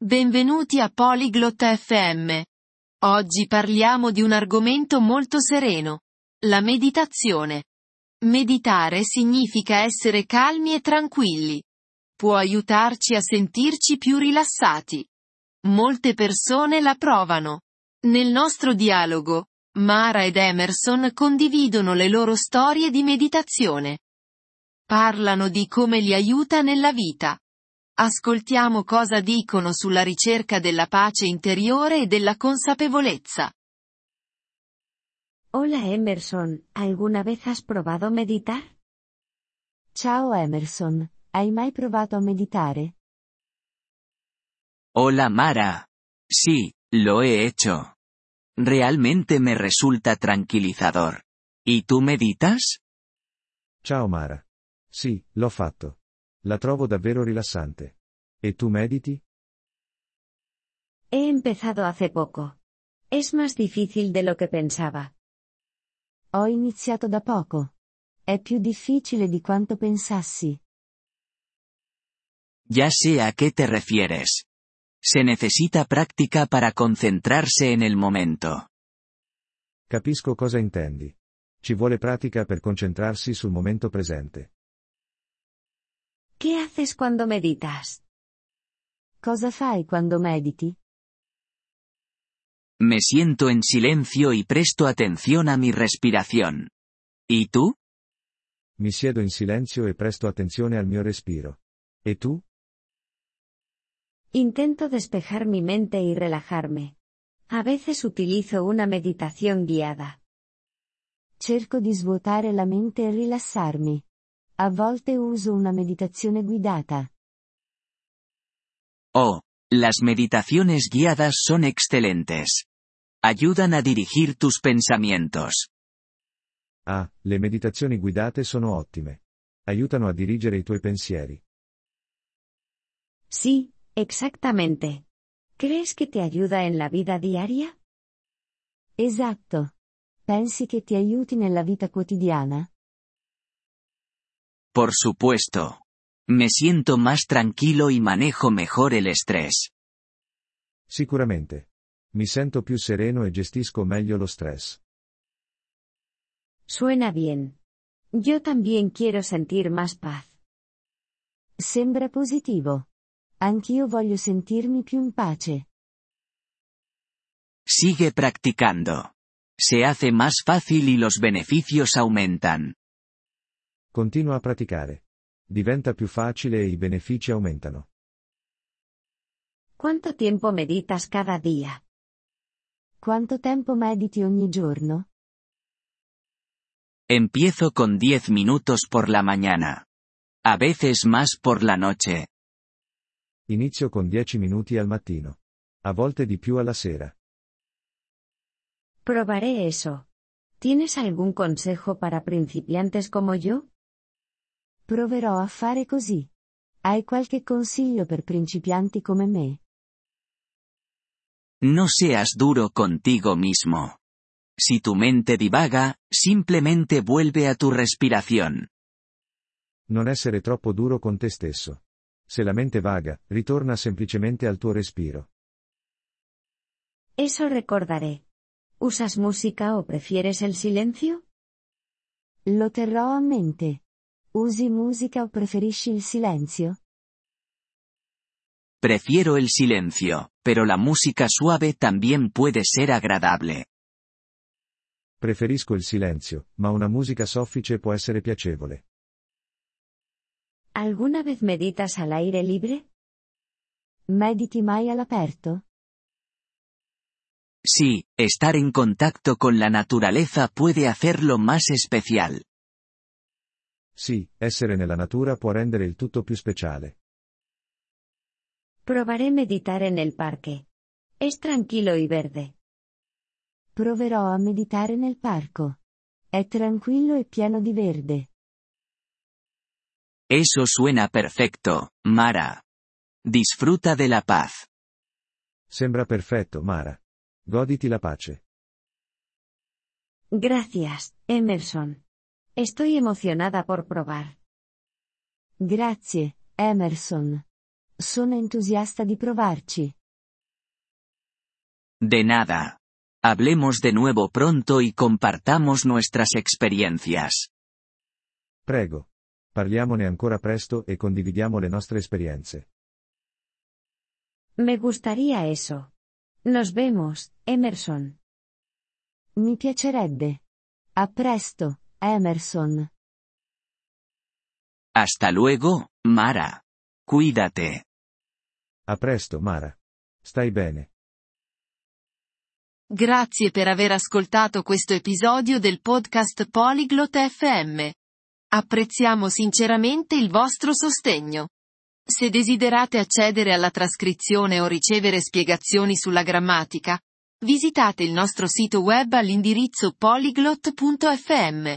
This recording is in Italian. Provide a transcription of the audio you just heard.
Benvenuti a Polyglot FM. Oggi parliamo di un argomento molto sereno. La meditazione. Meditare significa essere calmi e tranquilli. Può aiutarci a sentirci più rilassati. Molte persone la provano. Nel nostro dialogo, Mara ed Emerson condividono le loro storie di meditazione. Parlano di come li aiuta nella vita. Ascoltiamo cosa dicono sulla ricerca della pace interiore e della consapevolezza. Hola Emerson, ¿alguna vez has probado meditar? Ciao Emerson, hai mai provato a meditare? Hola Mara. Sí, lo he hecho. Realmente me resulta tranquilizador. ¿Y tú meditas? Ciao Mara. Sì, l'ho fatto. La trovo davvero rilassante. E tu mediti? He empezado hace poco. Es más difícil de lo que pensaba. Ho iniziato da poco. È più difficile di quanto pensassi. Ya sé a qué te refieres. Se necesita práctica para concentrarse en el momento. Capisco cosa intendi. Ci vuole pratica per concentrarsi sul momento presente. ¿Qué haces cuando meditas? Cosa fai quando mediti? Me siento en silencio y presto atención a mi respiración. ¿Y tú? Mi siedo in silenzio e presto attenzione al mio respiro. E tu? Intento despejar mi mente y relajarme. A veces utilizo una meditación guiada. Cerco di svuotare la mente e rilassarmi. A volte uso una meditazione guidata. Oh, las meditaciones guiadas son excelentes. Ayudan a dirigir tus pensamientos. Ah, le meditazioni guidate sono ottime. Aiutano a dirigere i tuoi pensieri. Sí, exactamente. ¿Crees que te ayuda en la vida diaria? Esatto. Pensi che ti aiuti nella vita quotidiana? Por supuesto. Me siento más tranquilo y manejo mejor el estrés. Sicuramente. Mi sento più sereno e gestisco meglio lo stress. Suena bien. Yo también quiero sentir más paz. Sembra positivo. Anch'io voglio sentirmi più in pace. Sigue practicando. Se hace más fácil y los beneficios aumentan. Continua a praticare. Diventa più facile e i benefici aumentano. ¿Cuánto tiempo meditas cada día? Quanto tempo mediti ogni giorno? Empiezo con 10 minutos por la mañana. A veces más por la noche. Inizio con 10 minuti al mattino. A volte di più alla sera. Probaré eso. ¿Tienes algún consejo para principiantes como yo? Proverò a fare così. Hai qualche consiglio per principianti come me? No seas duro contigo mismo. Si tu mente divaga, simplemente vuelve a tu respiración. Non essere troppo duro con te stesso. Se la mente vaga, ritorna semplicemente al tuo respiro. Eso recordaré. ¿Usas música o prefieres el silencio? Lo terrò a mente. Usi musica o preferisci il silenzio? Prefiero el silencio, pero la música suave también puede ser agradable. Preferisco il silenzio, ma una musica soffice può essere piacevole. ¿Alguna vez meditas al aire libre? Mediti mai all'aperto? Sí, estar en contacto con la naturaleza puede hacerlo más especial. Sì, essere nella natura può rendere il tutto più speciale. Probaré meditar en el parque. Es tranquilo y verde. Proverò a meditare nel parco. È tranquillo e pieno di verde. Eso suena perfecto, Mara. Disfruta de la paz. Sembra perfetto, Mara. Goditi la pace. Gracias, Emerson. Estoy emocionada por probar. Grazie, Emerson. Sono entusiasta di provarci. De nada. Hablemos de nuevo pronto y compartamos nuestras experiencias. Prego. Parliamone ancora presto e condividiamo le nostre esperienze. Me gustaría eso. Nos vemos, Emerson. Mi piacerebbe. A presto, Emerson. Hasta luego, Mara. Cuídate. A presto, Mara. Stai bene. Grazie per aver ascoltato questo episodio del podcast Polyglot FM. Apprezziamo sinceramente il vostro sostegno. Se desiderate accedere alla trascrizione o ricevere spiegazioni sulla grammatica, visitate il nostro sito web all'indirizzo polyglot.fm.